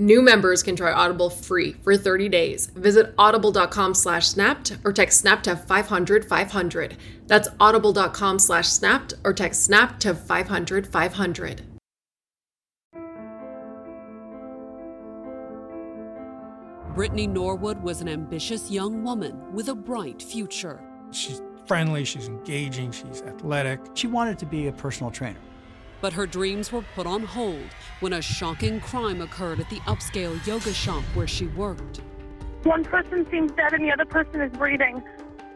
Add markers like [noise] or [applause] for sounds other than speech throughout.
New members can try Audible free for 30 days. Visit audible.com slash snapped or text snap to 500 500. That's audible.com slash snapped or text snap to 500 500. Brittany Norwood was an ambitious young woman with a bright future. She's friendly, she's engaging, she's athletic. She wanted to be a personal trainer. But her dreams were put on hold when a shocking crime occurred at the upscale yoga shop where she worked. One person seems dead and the other person is breathing.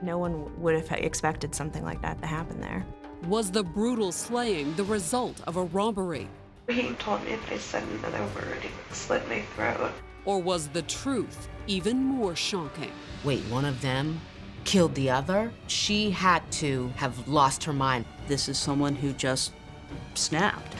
No one would have expected something like that to happen there. Was the brutal slaying the result of a robbery? He told me if I said another word, he would slit my throat. Or was the truth even more shocking? Wait, one of them killed the other? She had to have lost her mind. This is someone who just snapped.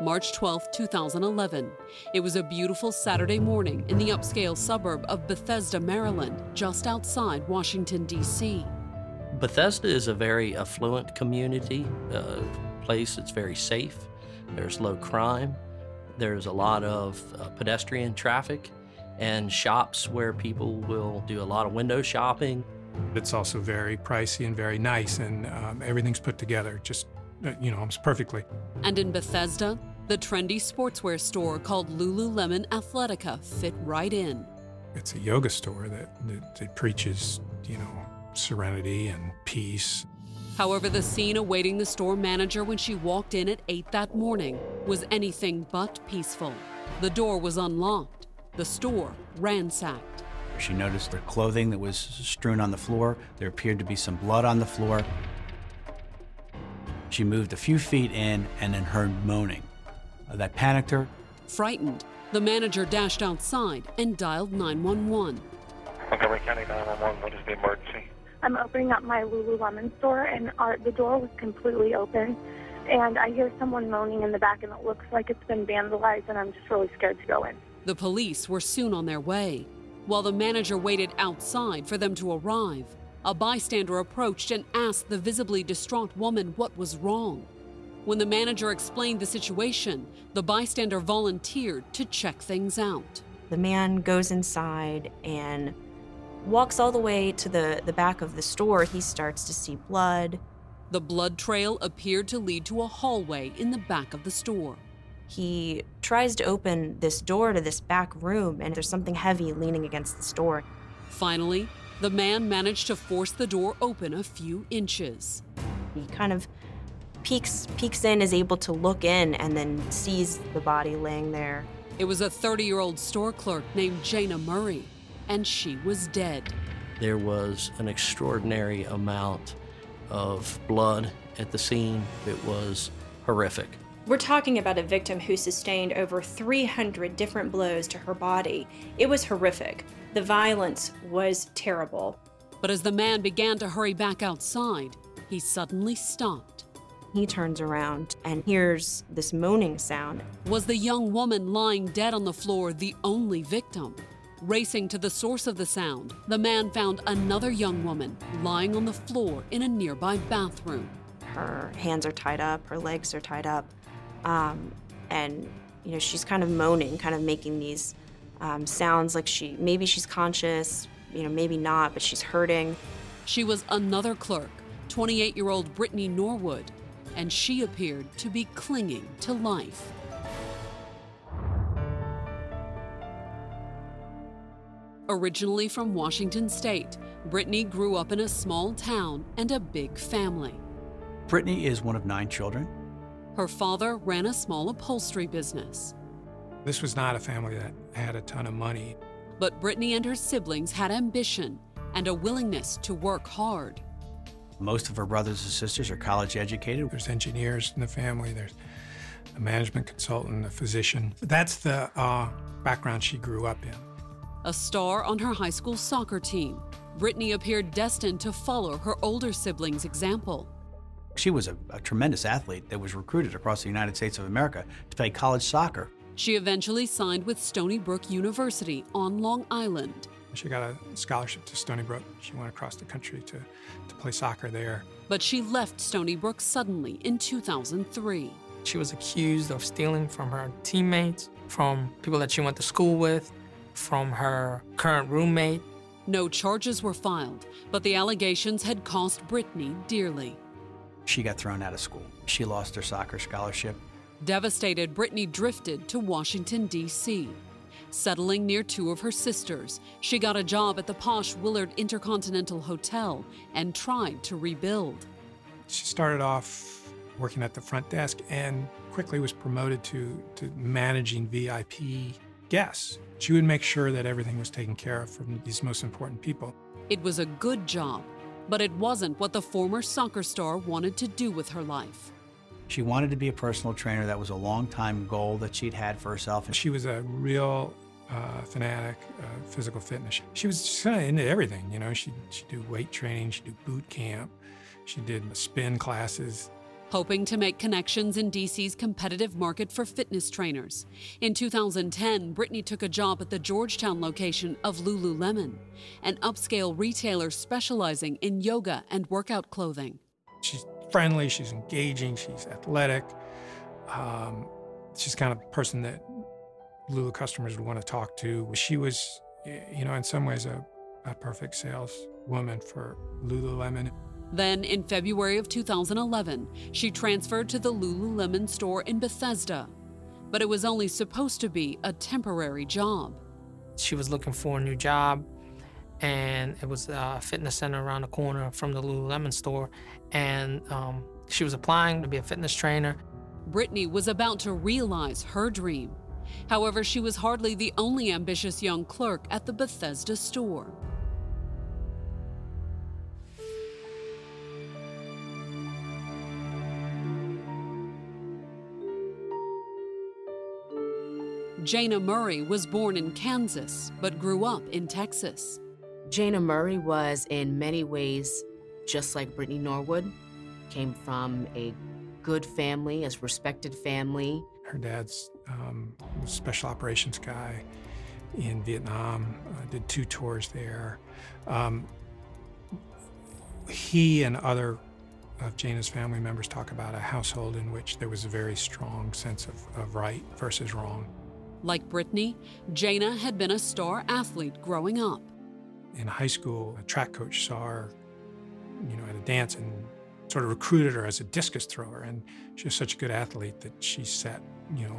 March 12, 2011. It was a beautiful Saturday morning in the upscale suburb of Bethesda, Maryland, just outside Washington, D.C. Bethesda is a very affluent community, a place that's very safe. There's low crime. There's a lot of uh, pedestrian traffic and shops where people will do a lot of window shopping. It's also very pricey and very nice, and um, everything's put together just, uh, you know, almost perfectly. And in Bethesda, the trendy sportswear store called Lululemon Athletica fit right in. It's a yoga store that, that, that preaches, you know, serenity and peace. However, the scene awaiting the store manager when she walked in at 8 that morning was anything but peaceful. The door was unlocked, the store ransacked. She noticed the clothing that was strewn on the floor. There appeared to be some blood on the floor. She moved a few feet in and then heard moaning. That panicked her. Frightened, the manager dashed outside and dialed 911. Montgomery County 911, what is the emergency? I'm opening up my Lululemon store, and our, the door was completely open. And I hear someone moaning in the back, and it looks like it's been vandalized, and I'm just really scared to go in. The police were soon on their way. While the manager waited outside for them to arrive, a bystander approached and asked the visibly distraught woman what was wrong. When the manager explained the situation, the bystander volunteered to check things out. The man goes inside and walks all the way to the, the back of the store. He starts to see blood. The blood trail appeared to lead to a hallway in the back of the store. He tries to open this door to this back room, and there's something heavy leaning against the door. Finally, the man managed to force the door open a few inches. He kind of peeks peeks in, is able to look in, and then sees the body laying there. It was a 30 year old store clerk named Jayna Murray, and she was dead. There was an extraordinary amount of blood at the scene. It was horrific. We're talking about a victim who sustained over 300 different blows to her body. It was horrific. The violence was terrible. But as the man began to hurry back outside, he suddenly stopped. He turns around and hears this moaning sound. Was the young woman lying dead on the floor the only victim? Racing to the source of the sound, the man found another young woman lying on the floor in a nearby bathroom. Her hands are tied up, her legs are tied up, um, and you know she's kind of moaning, kind of making these um, sounds like she maybe she's conscious, you know maybe not, but she's hurting. She was another clerk, 28-year-old Brittany Norwood, and she appeared to be clinging to life. Originally from Washington State, Brittany grew up in a small town and a big family. Brittany is one of nine children. Her father ran a small upholstery business. This was not a family that had a ton of money. But Brittany and her siblings had ambition and a willingness to work hard. Most of her brothers and sisters are college educated. There's engineers in the family, there's a management consultant, a physician. That's the uh, background she grew up in. A star on her high school soccer team, Brittany appeared destined to follow her older siblings' example. She was a, a, tremendous athlete that was recruited across the United States of America to play college soccer. She eventually signed with Stony Brook University on Long Island. She got a scholarship to Stony Brook. She went across the country to, to play soccer there. But she left Stony Brook suddenly in 2003. She was accused of stealing from her teammates, from people that she went to school with, from her current roommate. No charges were filed, but the allegations had cost Brittany dearly. She got thrown out of school. She lost her soccer scholarship. Devastated, Brittany drifted to Washington, D.C. Settling near two of her sisters, she got a job at the posh Willard Intercontinental Hotel and tried to rebuild. She started off working at the front desk and quickly was promoted to, to managing VIP guests. She would make sure that everything was taken care of from these most important people. It was a good job, but it wasn't what the former soccer star wanted to do with her life. She wanted to be a personal trainer. That was a long time goal that she'd had for herself. She was a real uh, fanatic, uh, physical fitness. She was just kind of into everything, you know. She'd, she'd do weight training, she'd do boot camp, she did spin classes. Hoping to make connections in DC's competitive market for fitness trainers. In 2010, Brittany took a job at the Georgetown location of Lululemon, an upscale retailer specializing in yoga and workout clothing. She's friendly, she's engaging, she's athletic. Um, she's kind of person that Lulu customers would want to talk to. She was, you know, in some ways a, a perfect saleswoman for Lululemon. Then, in February of 2011, she transferred to the Lululemon store in Bethesda. But it was only supposed to be a temporary job. She was looking for a new job, and it was a fitness center around the corner from the Lululemon store. And um, she was applying to be a fitness trainer. Brittany was about to realize her dream. However, she was hardly the only ambitious young clerk at the Bethesda store. Jayna Murray was born in Kansas but grew up in Texas. Jayna Murray was in many ways just like Brittany Norwood, came from a good family, a respected family. Her dad's um, special operations guy in Vietnam, uh, did two tours there. Um, he and other of Jayna's family members talk about a household in which there was a very strong sense of, of right versus wrong. Like Brittany, Jayna had been a star athlete growing up. In high school, a track coach saw her, you know, at a dance and sort of recruited her as a discus thrower. And she was such a good athlete that she set, you know,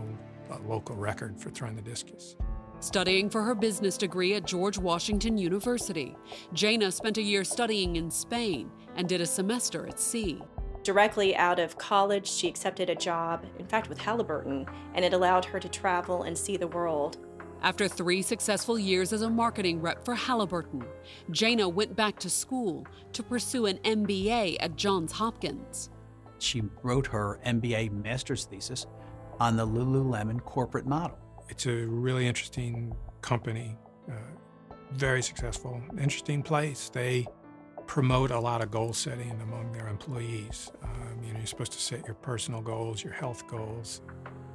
a local record for throwing the discus. Studying for her business degree at George Washington University, Jayna spent a year studying in Spain and did a semester at sea. Directly out of college, she accepted a job, in fact, with Halliburton, and it allowed her to travel and see the world. After three successful years as a marketing rep for Halliburton, Jayna went back to school to pursue an MBA at Johns Hopkins. She wrote her MBA master's thesis on the Lululemon corporate model. It's a really interesting company, uh, very successful, interesting place. They promote a lot of goal setting among their employees. Um, you know, you're supposed to set your personal goals, your health goals,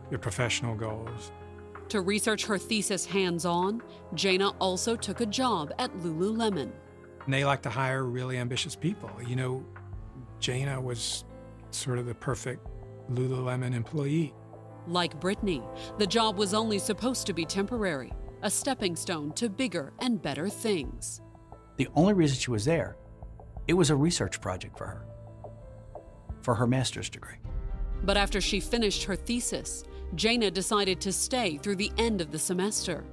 your professional goals. To research her thesis hands on, Jayna also took a job at Lululemon. And they like to hire really ambitious people. You know, Jayna was sort of the perfect Lululemon employee. Like Brittany, the job was only supposed to be temporary, a stepping stone to bigger and better things. The only reason she was there, it was a research project for her, for her master's degree. But after she finished her thesis, Jayna decided to stay through the end of the semester.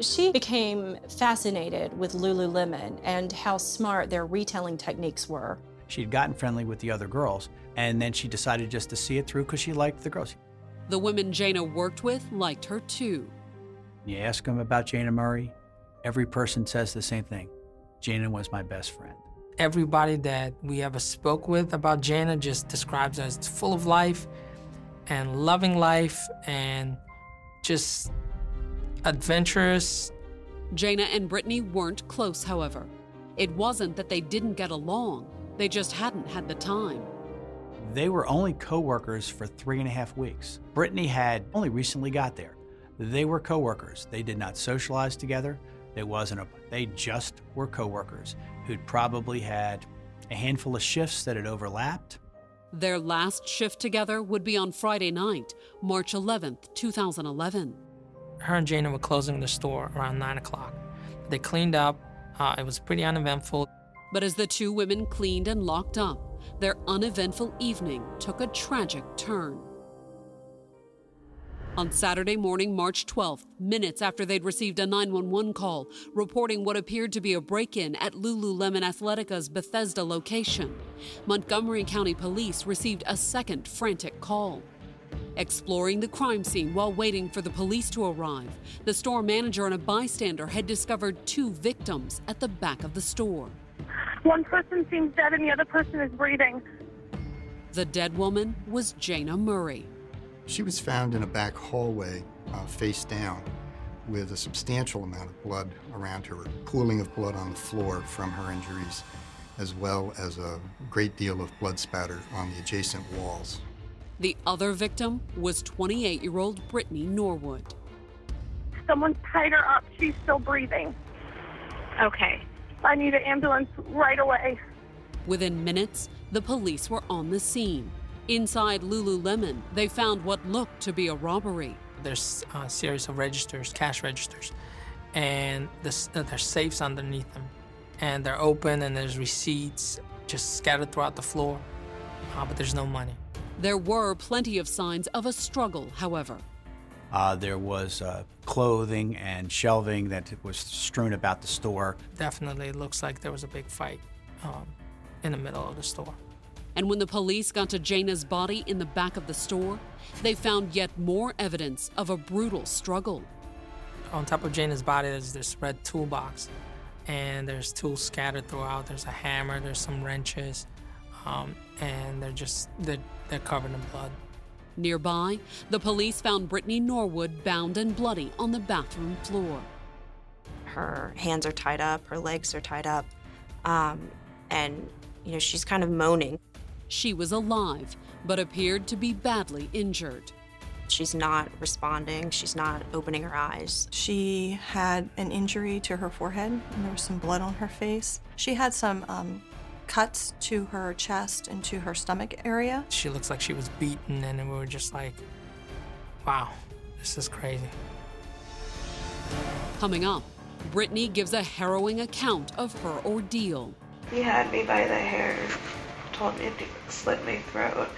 She became fascinated with Lululemon and how smart their retailing techniques were. She'd gotten friendly with the other girls, and then she decided just to see it through because she liked the girls. The women Jayna worked with liked her too. You ask them about Jayna Murray, every person says the same thing. Jayna was my best friend. Everybody that we ever spoke with about Jayna just describes her as full of life and loving life and just adventurous. Jayna and Brittany weren't close, however. It wasn't that they didn't get along, they just hadn't had the time. They were only co-workers for three and a half weeks. Brittany had only recently got there. They were co-workers. They did not socialize together. There wasn't a, they just were co-workers who'd probably had a handful of shifts that had overlapped. Their last shift together would be on Friday night, March 11th, 2011. Her and Jayna were closing the store around 9 o'clock. They cleaned up. Uh, it was pretty uneventful. But as the two women cleaned and locked up, their uneventful evening took a tragic turn. On Saturday morning, March 12th, minutes after they'd received a 911 call reporting what appeared to be a break in at Lululemon Athletica's Bethesda location, Montgomery County Police received a second frantic call. Exploring the crime scene while waiting for the police to arrive, the store manager and a bystander had discovered two victims at the back of the store. One person seems dead and the other person is breathing. The dead woman was Jayna Murray. She was found in a back hallway, uh, face down, with a substantial amount of blood around her, pooling of blood on the floor from her injuries, as well as a great deal of blood spatter on the adjacent walls. The other victim was 28 year old Brittany Norwood. Someone tied her up. She's still breathing. Okay. I need an ambulance right away. Within minutes, the police were on the scene. Inside Lululemon, they found what looked to be a robbery. There's a series of registers, cash registers, and there's, uh, there's safes underneath them. And they're open, and there's receipts just scattered throughout the floor, uh, but there's no money. There were plenty of signs of a struggle, however. Uh, there was uh, clothing and shelving that was strewn about the store. Definitely looks like there was a big fight um, in the middle of the store. And when the police got to Jayna's body in the back of the store, they found yet more evidence of a brutal struggle. On top of Jayna's body, there's this red toolbox, and there's tools scattered throughout. There's a hammer, there's some wrenches, um, and they're just they're, they're covered in blood. Nearby, the police found Brittany Norwood bound and bloody on the bathroom floor. Her hands are tied up, her legs are tied up, um, and you know she's kind of moaning. She was alive, but appeared to be badly injured. She's not responding. She's not opening her eyes. She had an injury to her forehead, and there was some blood on her face. She had some um, cuts to her chest and to her stomach area. She looks like she was beaten, and we were just like, wow, this is crazy. Coming up, Brittany gives a harrowing account of her ordeal. He had me by the hair, told me to slit my throat.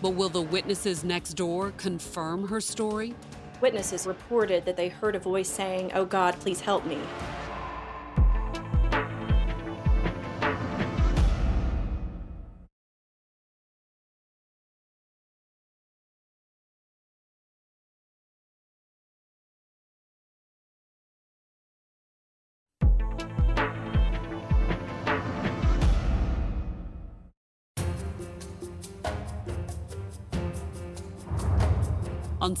But will the witnesses next door confirm her story? Witnesses reported that they heard a voice saying, Oh God, please help me.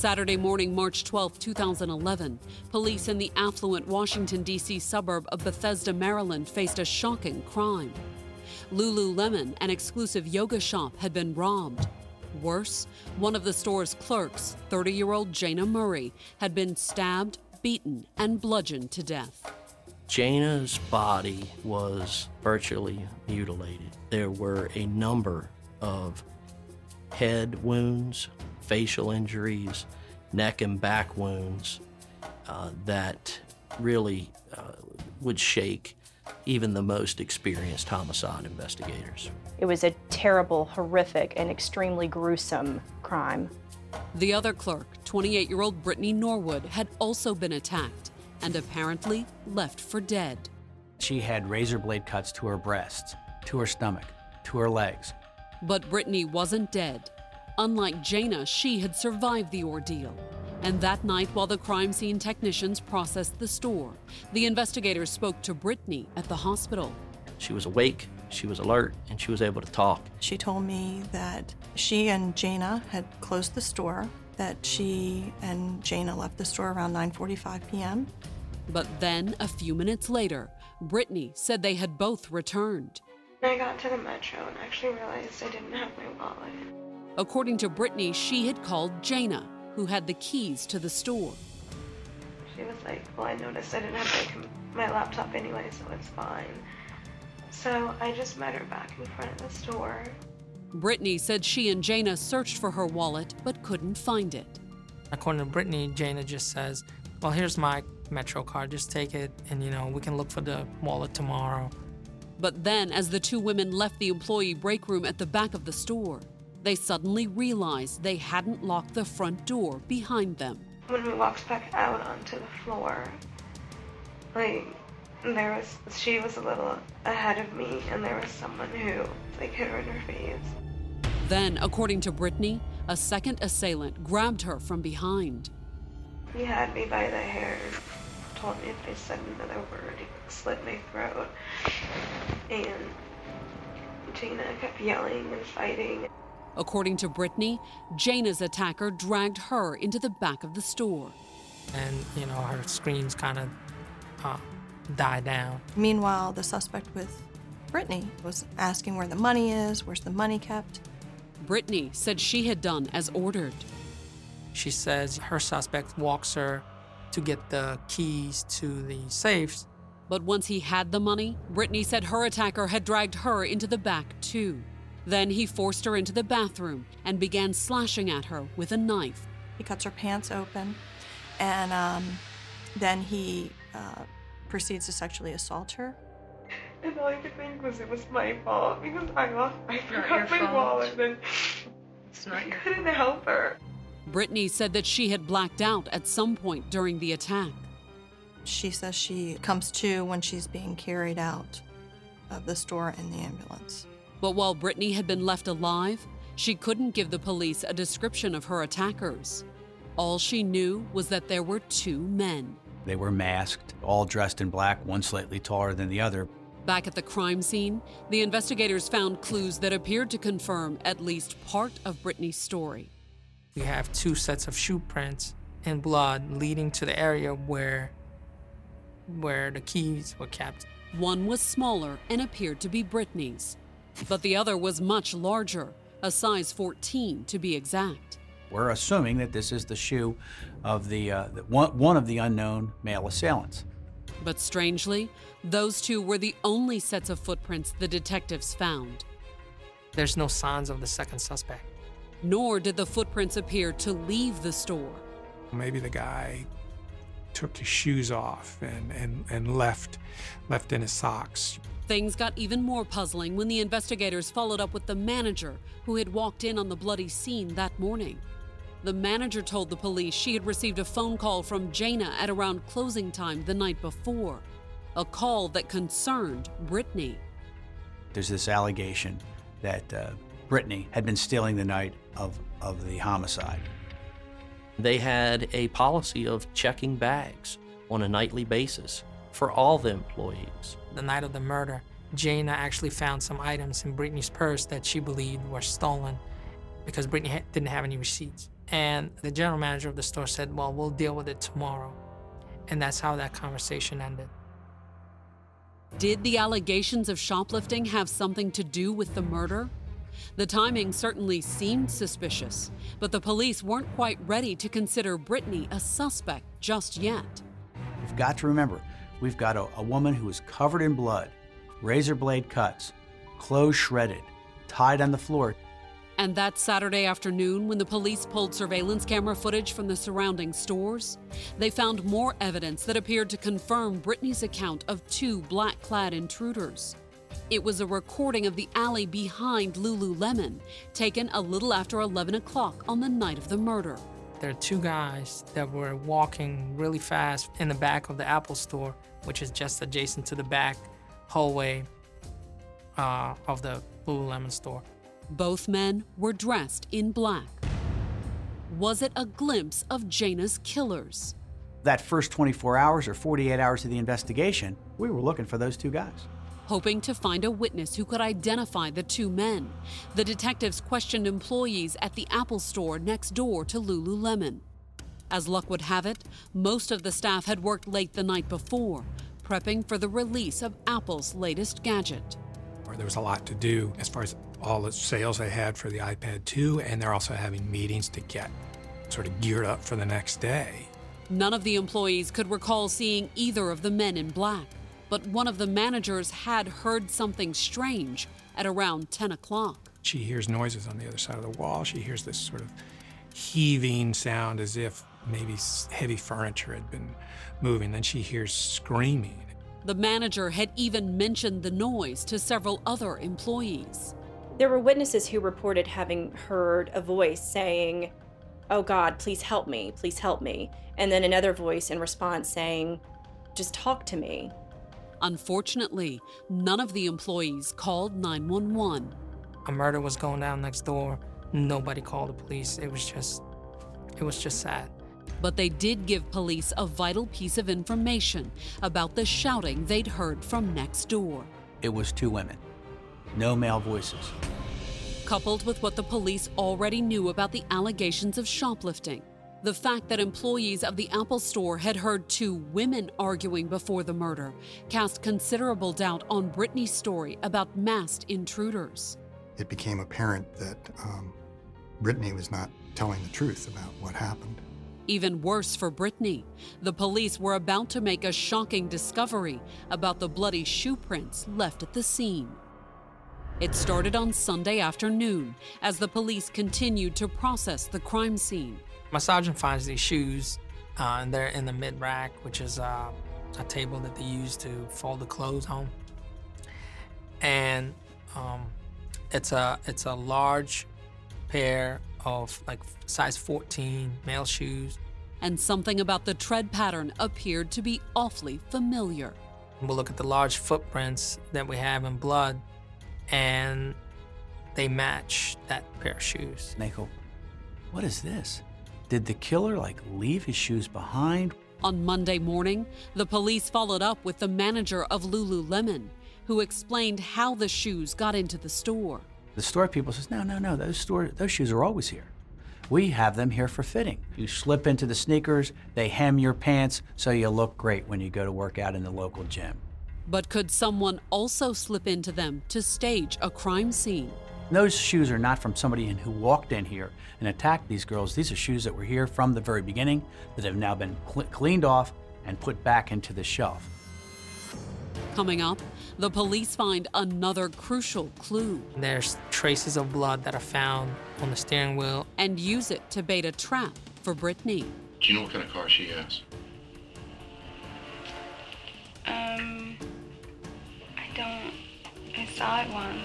Saturday morning, March 12, 2011, police in the affluent Washington, D.C. suburb of Bethesda, Maryland faced a shocking crime. Lululemon, an exclusive yoga shop, had been robbed. Worse, one of the store's clerks, 30 year old Jayna Murray, had been stabbed, beaten, and bludgeoned to death. Jayna's body was virtually mutilated. There were a number of head wounds, facial injuries, neck and back wounds uh, that really uh, would shake even the most experienced homicide investigators. It was a terrible, horrific, and extremely gruesome crime. The other clerk, 28 year old Brittany Norwood, had also been attacked and apparently left for dead. She had razor blade cuts to her breasts, to her stomach, to her legs. But Brittany wasn't dead. Unlike Jayna, she had survived the ordeal. And that night, while the crime scene technicians processed the store, the investigators spoke to Brittany at the hospital. She was awake, she was alert, and she was able to talk. She told me that she and Jayna had closed the store, that she and Jayna left the store around 9:45 p.m. But then, a few minutes later, Brittany said they had both returned. I got to the metro and actually realized I didn't have my wallet. According to Brittany, she had called Jayna, who had the keys to the store. She was like, Well, I noticed I didn't have my, my laptop anyway, so it's fine. So I just met her back in front of the store. Brittany said she and Jayna searched for her wallet but couldn't find it. According to Brittany, Jayna just says, Well, here's my Metro card, just take it, and you know, we can look for the wallet tomorrow. But then, as the two women left the employee break room at the back of the store, they suddenly realized they hadn't locked the front door behind them. When we walked back out onto the floor, like, there was, she was a little ahead of me, and there was someone who, like, hit her in her face. Then, according to Brittany, a second assailant grabbed her from behind. He had me by the hair, told me if I said another word, he would slit my throat. And Jayna kept yelling and fighting. According to Brittany, Jayna's attacker dragged her into the back of the store. And, you know, her screams kind of uh, died down. Meanwhile, the suspect with Brittany was asking where the money is, where's the money kept. Brittany said she had done as ordered. She says her suspect walks her to get the keys to the safes. But once he had the money, Brittany said her attacker had dragged her into the back too. Then he forced her into the bathroom and began slashing at her with a knife. He cuts her pants open, and um, then he uh, proceeds to sexually assault her. And all I could think was it was my fault because I lost, I forgot my fault. wallet and It's not I your couldn't help her. Brittany said that she had blacked out at some point during the attack. She says she comes to when she's being carried out of the store in the ambulance. But while Brittany had been left alive, she couldn't give the police a description of her attackers. All she knew was that there were two men. They were masked, all dressed in black, one slightly taller than the other. Back at the crime scene, the investigators found clues that appeared to confirm at least part of Brittany's story. We have two sets of shoe prints and blood leading to the area where where the keys were kept. One was smaller and appeared to be Brittany's, but the other was much larger, a size 14 to be exact. We're assuming that this is the shoe of the, uh, one, one of the unknown male assailants. But strangely, those two were the only sets of footprints the detectives found. There's no signs of the second suspect. Nor did the footprints appear to leave the store. Maybe the guy took his shoes off and, and, and left left in his socks. Things got even more puzzling when the investigators followed up with the manager who had walked in on the bloody scene that morning. The manager told the police she had received a phone call from Jayna at around closing time the night before, a call that concerned Brittany. There's this allegation that uh, Brittany had been stealing the night of, of the homicide. They had a policy of checking bags on a nightly basis for all the employees. The night of the murder, Jayna actually found some items in Brittany's purse that she believed were stolen because Brittany ha- didn't have any receipts. And the general manager of the store said, Well, we'll deal with it tomorrow. And that's how that conversation ended. Did the allegations of shoplifting have something to do with the murder? The timing certainly seemed suspicious, but the police weren't quite ready to consider Brittany a suspect just yet. You've got to remember, we've got a, a woman who is covered in blood, razor blade cuts, clothes shredded, tied on the floor. And that Saturday afternoon, when the police pulled surveillance camera footage from the surrounding stores, they found more evidence that appeared to confirm Brittany's account of two black clad intruders. It was a recording of the alley behind Lululemon, taken a little after 11 o'clock on the night of the murder. There are two guys that were walking really fast in the back of the Apple store, which is just adjacent to the back hallway uh, of the Lululemon store. Both men were dressed in black. Was it a glimpse of Jayna's killers? That first 24 hours or 48 hours of the investigation, we were looking for those two guys. Hoping to find a witness who could identify the two men, the detectives questioned employees at the Apple store next door to Lululemon. As luck would have it, most of the staff had worked late the night before, prepping for the release of Apple's latest gadget. There was a lot to do as far as all the sales they had for the iPad 2, and they're also having meetings to get sort of geared up for the next day. None of the employees could recall seeing either of the men in black, but one of the managers had heard something strange at around 10 o'clock. She hears noises on the other side of the wall. She hears this sort of heaving sound as if maybe heavy furniture had been moving. Then she hears screaming. The manager had even mentioned the noise to several other employees. There were witnesses who reported having heard a voice saying, Oh God, please help me, please help me. And then another voice in response saying, Just talk to me. Unfortunately, none of the employees called 911. A murder was going down next door. Nobody called the police. It was just, it was just sad. But they did give police a vital piece of information about the shouting they'd heard from next door. It was two women, no male voices. Coupled with what the police already knew about the allegations of shoplifting, the fact that employees of the Apple store had heard two women arguing before the murder cast considerable doubt on Brittany's story about masked intruders. It became apparent that um, Brittany was not telling the truth about what happened. Even worse for Brittany, the police were about to make a shocking discovery about the bloody shoe prints left at the scene. It started on Sunday afternoon as the police continued to process the crime scene. My sergeant finds these shoes, uh, and they're in the mid rack, which is uh, a table that they use to fold the clothes on. And um, it's a it's a large pair of like size 14 male shoes. And something about the tread pattern appeared to be awfully familiar. We'll look at the large footprints that we have in blood, and they match that pair of shoes. And they go, What is this? Did the killer like leave his shoes behind? On Monday morning, the police followed up with the manager of Lululemon, who explained how the shoes got into the store. The store people says, "No, no, no. Those store those shoes are always here. We have them here for fitting. You slip into the sneakers, they hem your pants so you look great when you go to work out in the local gym." But could someone also slip into them to stage a crime scene? Those shoes are not from somebody who walked in here and attacked these girls. These are shoes that were here from the very beginning that have now been cl- cleaned off and put back into the shelf. Coming up, the police find another crucial clue. There's traces of blood that are found on the steering wheel. And use it to bait a trap for Brittany. Do you know what kind of car she has? Um, I don't. I saw it once.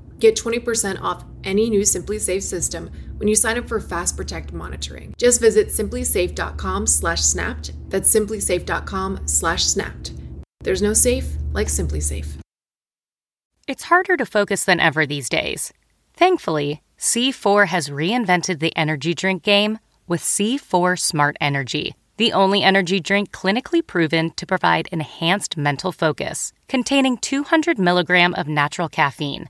Get 20% off any new SimpliSafe system when you sign up for Fast Protect monitoring. Just visit simplisafe.com/snapped. That's simplisafe.com/snapped. There's no safe like SimpliSafe. It's harder to focus than ever these days. Thankfully, C4 has reinvented the energy drink game with C4 Smart Energy, the only energy drink clinically proven to provide enhanced mental focus, containing 200 milligram of natural caffeine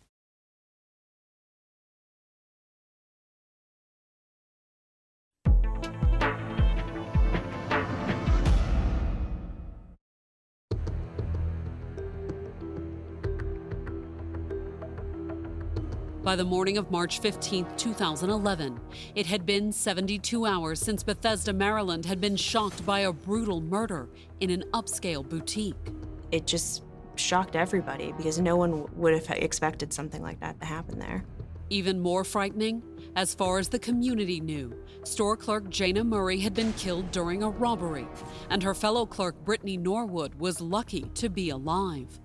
By the morning of March 15, 2011, it had been 72 hours since Bethesda, Maryland had been shocked by a brutal murder in an upscale boutique. It just shocked everybody because no one would have expected something like that to happen there. Even more frightening, as far as the community knew, store clerk Jayna Murray had been killed during a robbery, and her fellow clerk Brittany Norwood was lucky to be alive.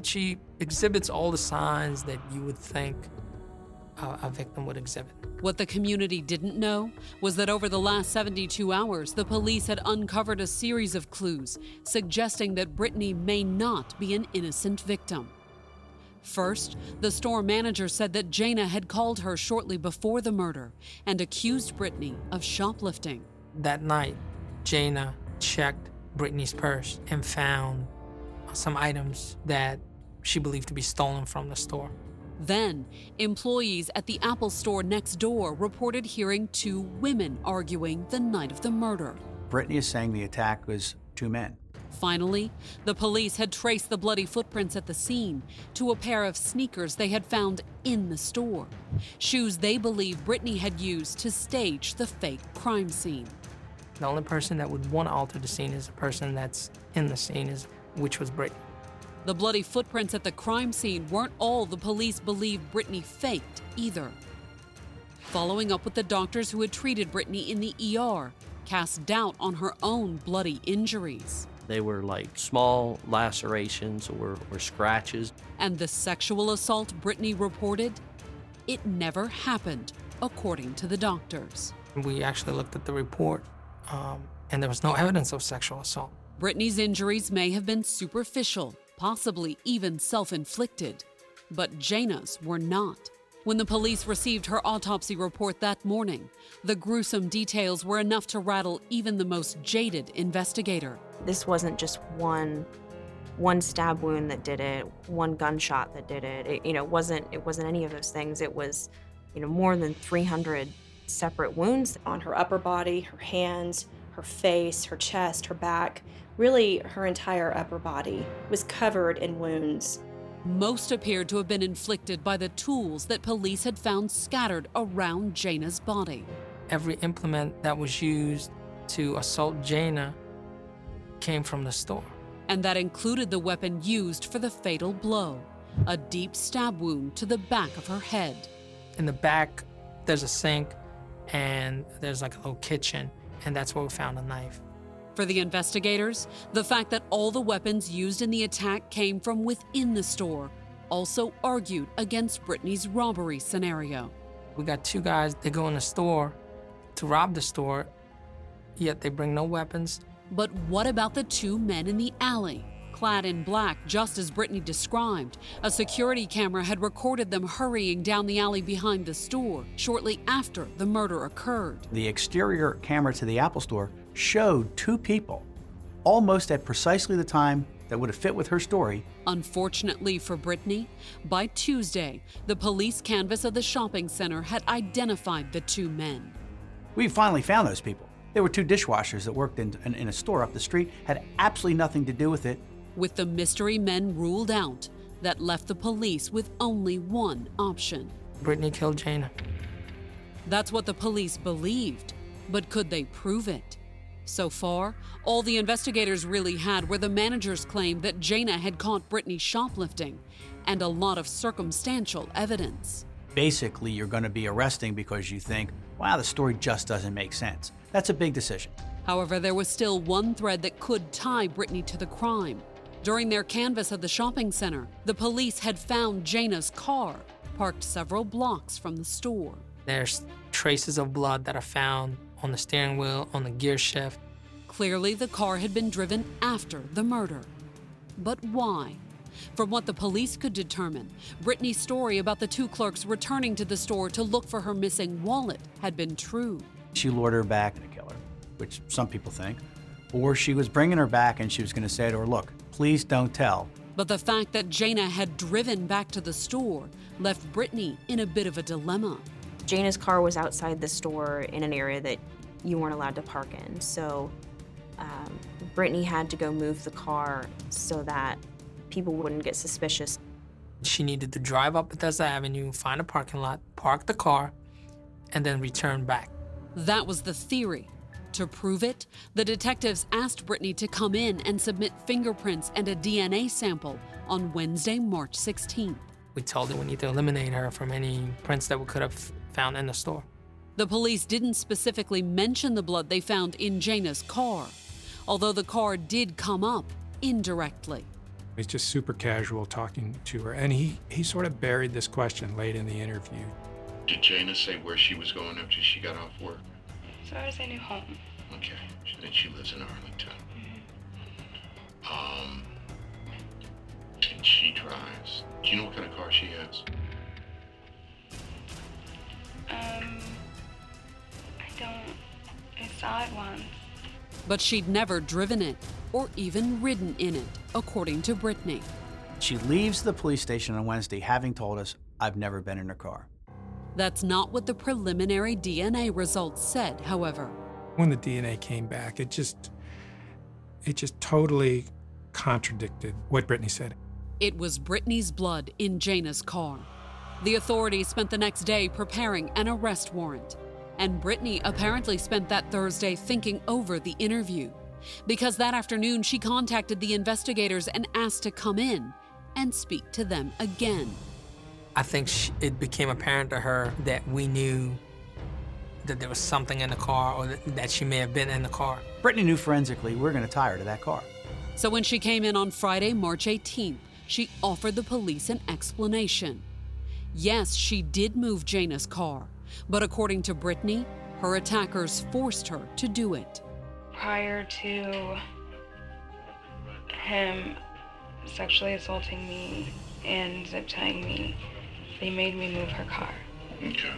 She exhibits all the signs that you would think a, victim would exhibit. What the community didn't know was that over the last 72 hours, the police had uncovered a series of clues suggesting that Brittany may not be an innocent victim. First, the store manager said that Jayna had called her shortly before the murder and accused Brittany of shoplifting. That night, Jayna checked Brittany's purse and found some items that she believed to be stolen from the store. Then, employees at the Apple store next door reported hearing two women arguing the night of the murder. Brittany is saying the attack was two men. Finally, the police had traced the bloody footprints at the scene to a pair of sneakers they had found in the store, shoes they believe Brittany had used to stage the fake crime scene. The only person that would want to alter the scene is the person that's in the scene, is which was Brittany. The bloody footprints at the crime scene weren't all the police believed Brittany faked either. Following up with the doctors who had treated Brittany in the ER, cast doubt on her own bloody injuries. They were like small lacerations or, or scratches. And the sexual assault Brittany reported? It never happened, according to the doctors. We actually looked at the report, um, and there was no evidence of sexual assault. Brittany's injuries may have been superficial, possibly even self inflicted. But Jayna's were not. When the police received her autopsy report that morning, the gruesome details were enough to rattle even the most jaded investigator. This wasn't just one one stab wound that did it, one gunshot that did it. it you know, wasn't it wasn't any of those things. It was, you know, more than 300 separate wounds on her upper body, her hands, her face, her chest, her back. Really, her entire upper body was covered in wounds. Most appeared to have been inflicted by the tools that police had found scattered around Jayna's body. Every implement that was used to assault Jayna came from the store. And that included the weapon used for the fatal blow a deep stab wound to the back of her head. In the back, there's a sink and there's like a little kitchen, and that's where we found a knife. For the investigators, the fact that all the weapons used in the attack came from within the store also argued against Brittany's robbery scenario. We got two guys, they go in the store to rob the store, yet they bring no weapons. But what about the two men in the alley? Clad in black, just as Brittany described, a security camera had recorded them hurrying down the alley behind the store shortly after the murder occurred. The exterior camera to the Apple store showed two people, almost at precisely the time that would have fit with her story. Unfortunately for Brittany, by Tuesday, the police canvas of the shopping center had identified the two men. We finally found those people. They were two dishwashers that worked in, in, in a store up the street, had absolutely nothing to do with it. With the mystery men ruled out, that left the police with only one option. Brittany killed Jayna. That's what the police believed, but could they prove it? So far, all the investigators really had were the manager's claim that Jayna had caught Brittany shoplifting and a lot of circumstantial evidence. Basically, you're going to be arresting because you think, wow, the story just doesn't make sense. That's a big decision. However, there was still one thread that could tie Brittany to the crime. During their canvass of the shopping center, the police had found Jayna's car parked several blocks from the store. There's traces of blood that are found on the steering wheel, on the gear shift. Clearly, the car had been driven after the murder. But why? From what the police could determine, Brittany's story about the two clerks returning to the store to look for her missing wallet had been true. She lured her back to kill her, which some people think. Or she was bringing her back and she was going to say to her, Look, Please don't tell. But the fact that Jayna had driven back to the store left Brittany in a bit of a dilemma. Jayna's car was outside the store in an area that you weren't allowed to park in. So um, Brittany had to go move the car so that people wouldn't get suspicious. She needed to drive up Bethesda Avenue, find a parking lot, park the car, and then return back. That was the theory. To prove it, the detectives asked Brittany to come in and submit fingerprints and a DNA sample on Wednesday, March 16th. We told her we need to eliminate her from any prints that we could have found in the store. The police didn't specifically mention the blood they found in Jayna's car, although the car did come up indirectly. He's just super casual talking to her, and he, he sort of buried this question late in the interview. Did Jayna say where she was going after she got off work? As far as I knew, home. Okay. Then she lives in Arlington. Um, and she drives. Do you know what kind of car she has? Um, I don't. I saw it once. But she'd never driven it or even ridden in it, according to Brittany. She leaves the police station on Wednesday having told us, I've never been in her car. That's not what the preliminary DNA results said, however. When the DNA came back, it just it just totally contradicted what Brittany said. It was Brittany's blood in Jayna's car. The authorities spent the next day preparing an arrest warrant, and Brittany apparently spent that Thursday thinking over the interview. Because that afternoon she contacted the investigators and asked to come in and speak to them again. I think she, it became apparent to her that we knew that there was something in the car or that, that she may have been in the car. Brittany knew forensically we're going to tie her to that car. So when she came in on Friday, March 18th, she offered the police an explanation. Yes, she did move Jayna's car, but according to Brittany, her attackers forced her to do it. Prior to him sexually assaulting me and zip tying me, they made me move her car. Okay.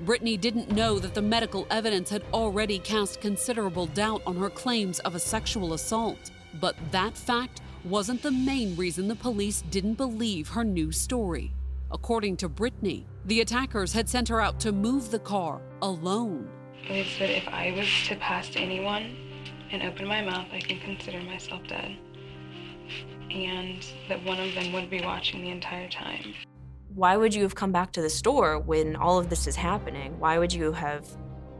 Brittany didn't know that the medical evidence had already cast considerable doubt on her claims of a sexual assault. But that fact wasn't the main reason the police didn't believe her new story. According to Brittany, the attackers had sent her out to move the car alone. They said if I was to pass to anyone and open my mouth, I can consider myself dead. And that one of them would be watching the entire time why would you have come back to the store when all of this is happening? Why would you have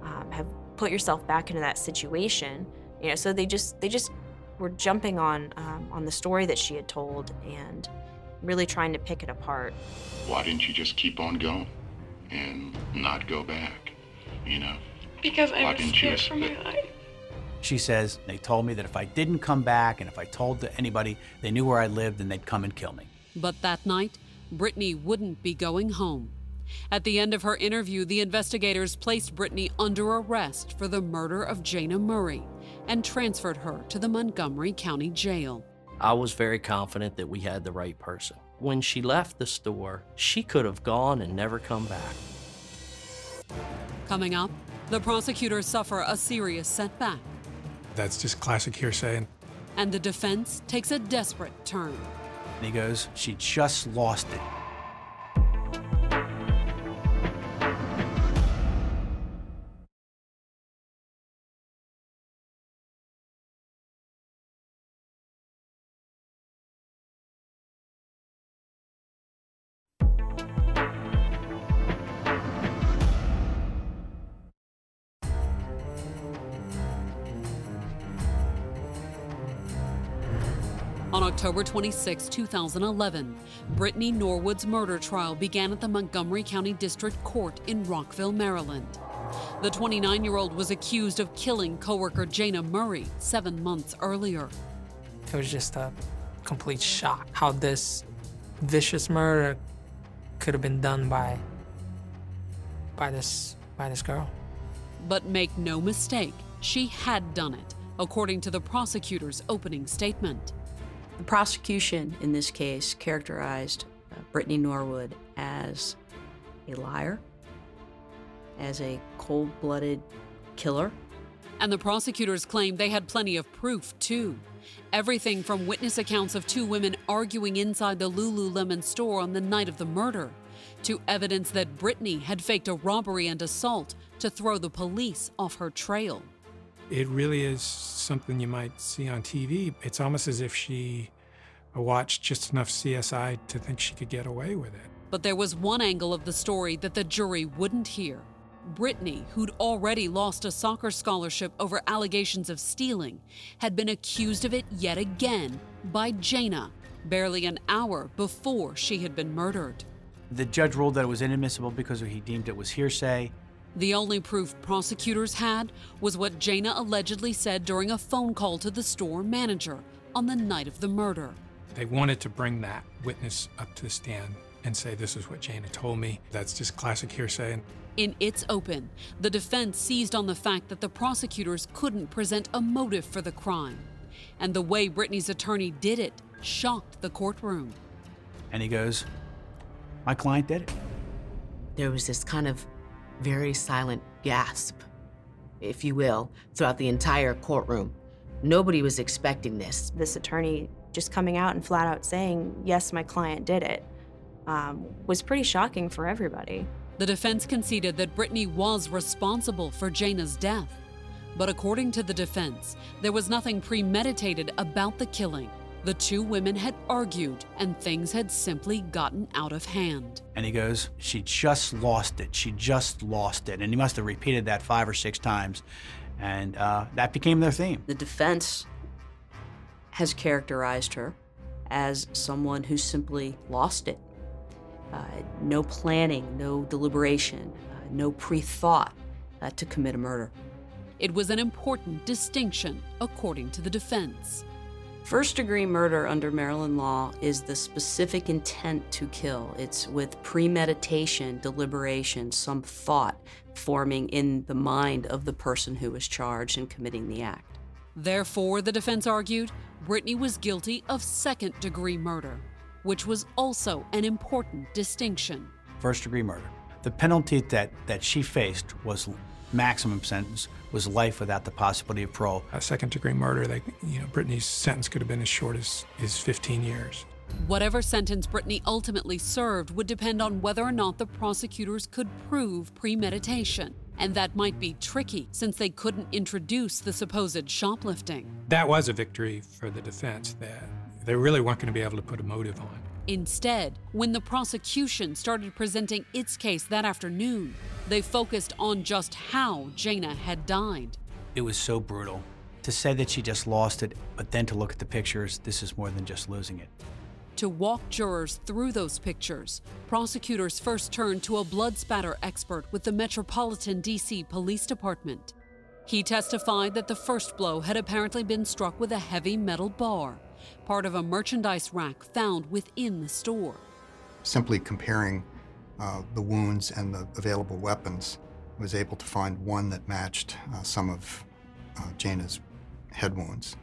um, have put yourself back into that situation? You know, so they just they just were jumping on um, on the story that she had told and really trying to pick it apart. Why didn't you just keep on going and not go back? You know. Because I was scared for my life. She says they told me that if I didn't come back and if I told to anybody they knew where I lived, then they'd come and kill me. But that night, Brittany wouldn't be going home. At the end of her interview, the investigators placed Brittany under arrest for the murder of Jayna Murray and transferred her to the Montgomery County Jail. I was very confident that we had the right person. When she left the store, she could have gone and never come back. Coming up, the prosecutors suffer a serious setback. That's just classic hearsay. And the defense takes a desperate turn. And he goes, She just lost it. 26, 2011, Brittany Norwood's murder trial began at the Montgomery County District Court in Rockville, Maryland. The 29 year old was accused of killing coworker Jayna Murray seven months earlier. It was just a complete shock how this vicious murder could have been done by by this by this girl. But make no mistake, she had done it, according to the prosecutor's opening statement. The prosecution in this case characterized uh, Brittany Norwood as a liar, as a cold blooded killer. And the prosecutors claimed they had plenty of proof, too. Everything from witness accounts of two women arguing inside the Lululemon store on the night of the murder, to evidence that Brittany had faked a robbery and assault to throw the police off her trail. It really is something you might see on TV. It's almost as if she watched just enough CSI to think she could get away with it. But there was one angle of the story that the jury wouldn't hear. Brittany, who'd already lost a soccer scholarship over allegations of stealing, had been accused of it yet again by Jayna, barely an hour before she had been murdered. The judge ruled that it was inadmissible because he deemed it was hearsay. The only proof prosecutors had was what Jayna allegedly said during a phone call to the store manager on the night of the murder. They wanted to bring that witness up to the stand and say, This is what Jayna told me. That's just classic hearsay. In its open, the defense seized on the fact that the prosecutors couldn't present a motive for the crime. And the way Brittany's attorney did it shocked the courtroom. And he goes, My client did it. There was this kind of very silent gasp, if you will, throughout the entire courtroom. Nobody was expecting this. This attorney just coming out and flat out saying, yes, my client did it, um, was pretty shocking for everybody. The defense conceded that Brittany was responsible for Jayna's death. But according to the defense, there was nothing premeditated about the killing. The two women had argued, and things had simply gotten out of hand. And he goes, She just lost it. She just lost it. And he must have repeated that five or six times. And uh, that became their theme. The defense has characterized her as someone who simply lost it. Uh, no planning, no deliberation, uh, no pre thought uh, to commit a murder. It was an important distinction, according to the defense. First degree murder under Maryland law is the specific intent to kill. It's with premeditation, deliberation, some thought forming in the mind of the person who is charged in committing the act. Therefore, the defense argued, Brittany was guilty of second degree murder, which was also an important distinction. First degree murder. The penalty that, that she faced was maximum sentence was life without the possibility of parole. A second degree murder, they, you know, Brittany's sentence could have been as short as, as 15 years. Whatever sentence Brittany ultimately served would depend on whether or not the prosecutors could prove premeditation. And that might be tricky since they couldn't introduce the supposed shoplifting. That was a victory for the defense that they really weren't going to be able to put a motive on. Instead, when the prosecution started presenting its case that afternoon, they focused on just how Jayna had died. It was so brutal. To say that she just lost it, but then to look at the pictures, this is more than just losing it. To walk jurors through those pictures, prosecutors first turned to a blood spatter expert with the Metropolitan DC Police Department. He testified that the first blow had apparently been struck with a heavy metal bar, part of a merchandise rack found within the store. Simply comparing uh, the wounds and the available weapons, was able to find one that matched uh, some of uh, Jayna's head wounds.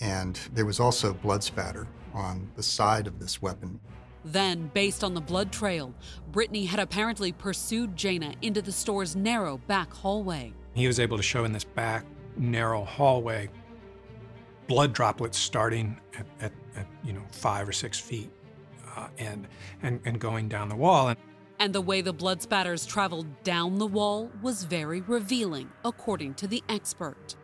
And there was also blood spatter on the side of this weapon. Then, based on the blood trail, Brittany had apparently pursued Jayna into the store's narrow back hallway. He was able to show in this back narrow hallway, blood droplets starting at, at, at you know five or six feet, uh, and, and and going down the wall. And And the way the blood spatters traveled down the wall was very revealing, according to the expert.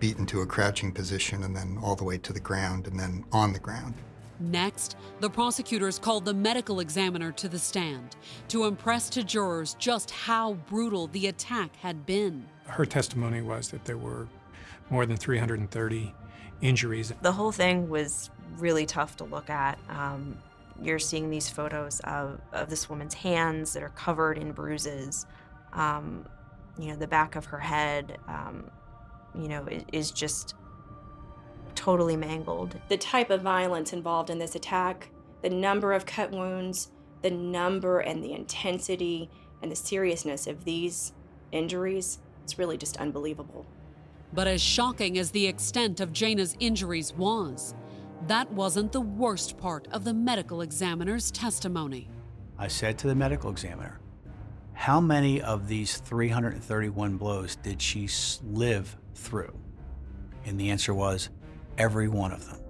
beaten to a crouching position and then all the way to the ground and then on the ground. Next, the prosecutors called the medical examiner to the stand to impress to jurors just how brutal the attack had been. her testimony was that there were more than 330 injuries. The whole thing was really tough to look at. Um, you're seeing these photos of, of this woman's hands that are covered in bruises. Um, you know, the back of her head, um, you know, is just totally mangled. The type of violence involved in this attack, the number of cut wounds, the number and the intensity and the seriousness of these injuries, it's really just unbelievable. But as shocking as the extent of Jayna's injuries was, that wasn't the worst part of the medical examiner's testimony. I said to the medical examiner, How many of these 331 blows did she live through? And the answer was, Every one of them.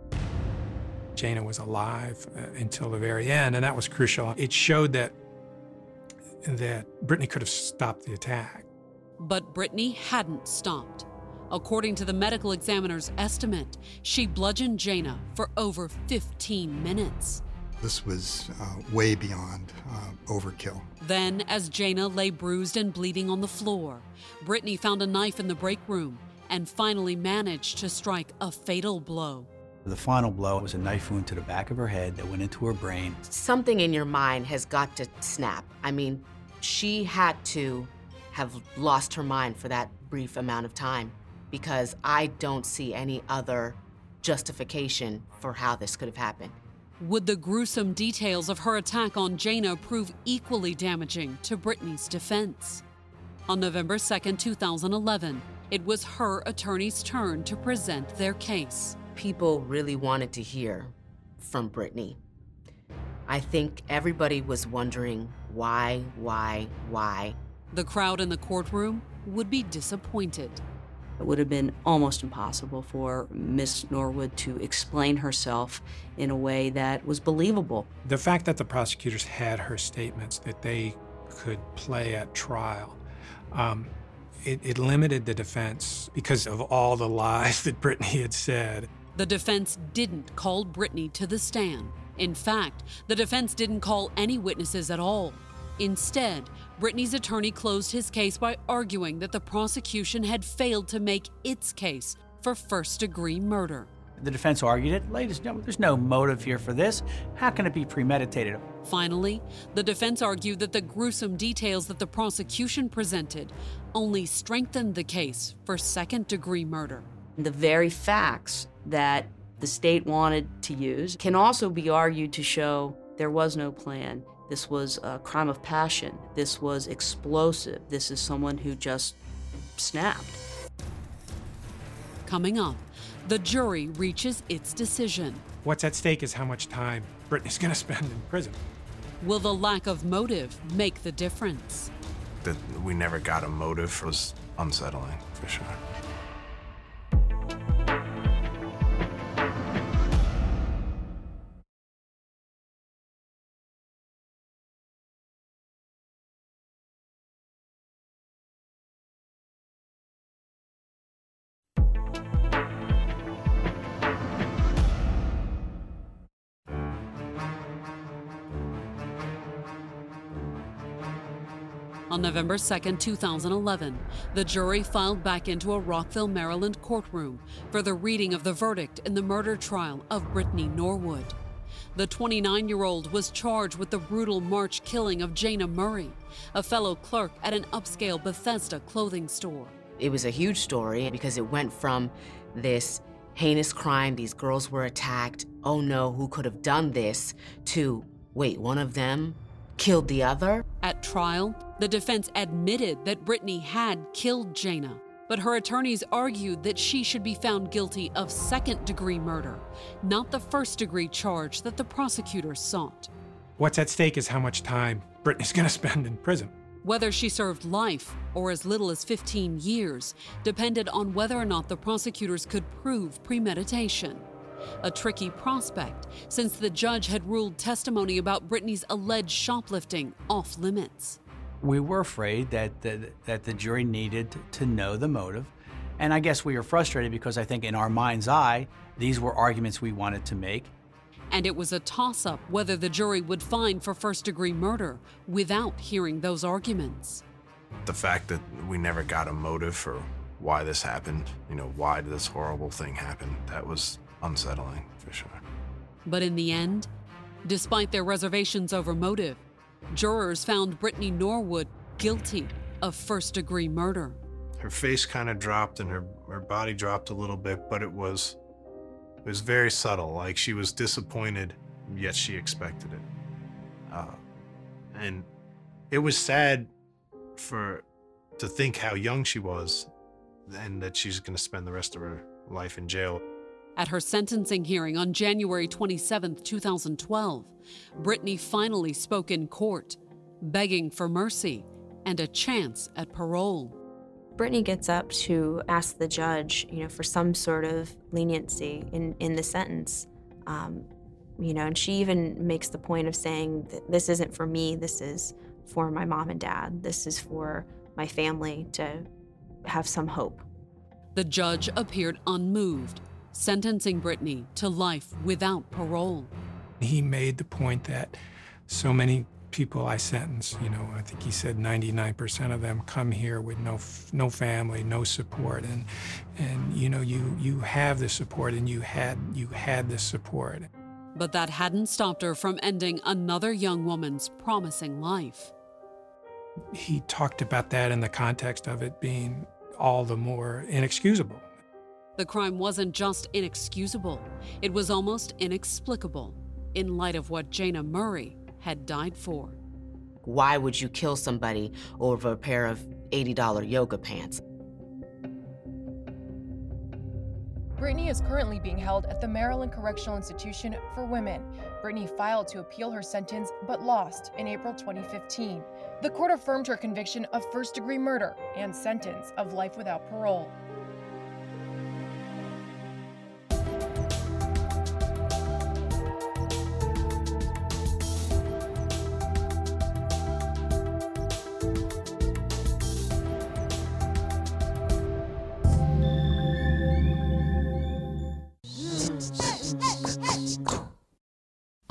Jayna was alive uh, until the very end, and that was crucial. It showed that that Brittany could have stopped the attack. But Brittany hadn't stopped. According to the medical examiner's estimate, she bludgeoned Jayna for over 15 minutes. This was uh, way beyond uh, overkill. Then, as Jayna lay bruised and bleeding on the floor, Brittany found a knife in the break room and finally managed to strike a fatal blow. The final blow was a knife wound to the back of her head that went into her brain. Something in your mind has got to snap. I mean, she had to have lost her mind for that brief amount of time because I don't see any other justification for how this could have happened. Would the gruesome details of her attack on Jayna prove equally damaging to Brittany's defense? On November 2, 2011, it was her attorney's turn to present their case. People really wanted to hear from Brittany. I think everybody was wondering why, why, why. The crowd in the courtroom would be disappointed. It would have been almost impossible for Miss Norwood to explain herself in a way that was believable. The fact that the prosecutors had her statements that they could play at trial, um, it, it limited the defense because of all the [laughs] lies that Brittany had said. The defense didn't call Brittany to the stand. In fact, the defense didn't call any witnesses at all. Instead, Brittany's attorney closed his case by arguing that the prosecution had failed to make its case for first degree murder. The defense argued it. Ladies, no, there's no motive here for this. How can it be premeditated? Finally, the defense argued that the gruesome details that the prosecution presented only strengthened the case for second degree murder. The very facts that the state wanted to use can also be argued to show there was no plan. This was a crime of passion. This was explosive. This is someone who just snapped. Coming up, the jury reaches its decision. What's at stake is how much time Brittany's going to spend in prison. Will the lack of motive make the difference? That we never got a motive was unsettling, for sure. On November 2, 2011, the jury filed back into a Rockville, Maryland courtroom for the reading of the verdict in the murder trial of Brittany Norwood. The 29 year old was charged with the brutal March killing of Jayna Murray, a fellow clerk at an upscale Bethesda clothing store. It was a huge story because it went from this heinous crime, these girls were attacked, oh no, who could have done this, to wait, one of them killed the other? At trial, the defense admitted that Brittany had killed Jayna, but her attorneys argued that she should be found guilty of second degree murder, not the first degree charge that the prosecutors sought. What's at stake is how much time Brittany's going to spend in prison. Whether she served life or as little as 15 years depended on whether or not the prosecutors could prove premeditation. A tricky prospect since the judge had ruled testimony about Brittany's alleged shoplifting off limits. We were afraid that the, that the jury needed to know the motive. And I guess we were frustrated because I think in our mind's eye, these were arguments we wanted to make. And it was a toss up whether the jury would find for first degree murder without hearing those arguments. The fact that we never got a motive for why this happened, you know, why did this horrible thing happen, that was unsettling for sure. But in the end, despite their reservations over motive, jurors found Brittany Norwood guilty of first degree murder. Her face kind of dropped and her, her body dropped a little bit, but it was it was very subtle. Like she was disappointed, yet she expected it. Uh, and it was sad for to think how young she was and that she's going to spend the rest of her life in jail. At her sentencing hearing on January 27, 2012, Brittany finally spoke in court, begging for mercy and a chance at parole. Brittany gets up to ask the judge, you know, for some sort of leniency in, in the sentence. Um, you know, and she even makes the point of saying that this isn't for me, this is for my mom and dad, this is for my family to have some hope. The judge appeared unmoved, sentencing Brittany to life without parole. He made the point that so many people I sentence, you know, I think he said 99% of them come here with no no family, no support, and and you know you you have the support, and you had you had the support. But that hadn't stopped her from ending another young woman's promising life. He talked about that in the context of it being all the more inexcusable. The crime wasn't just inexcusable, it was almost inexplicable in light of what Jayna Murray had died for. Why would you kill somebody over a pair of $80 yoga pants? Brittany is currently being held at the Maryland Correctional Institution for Women. Brittany filed to appeal her sentence but lost in April 2015. The court affirmed her conviction of first degree murder and sentence of life without parole.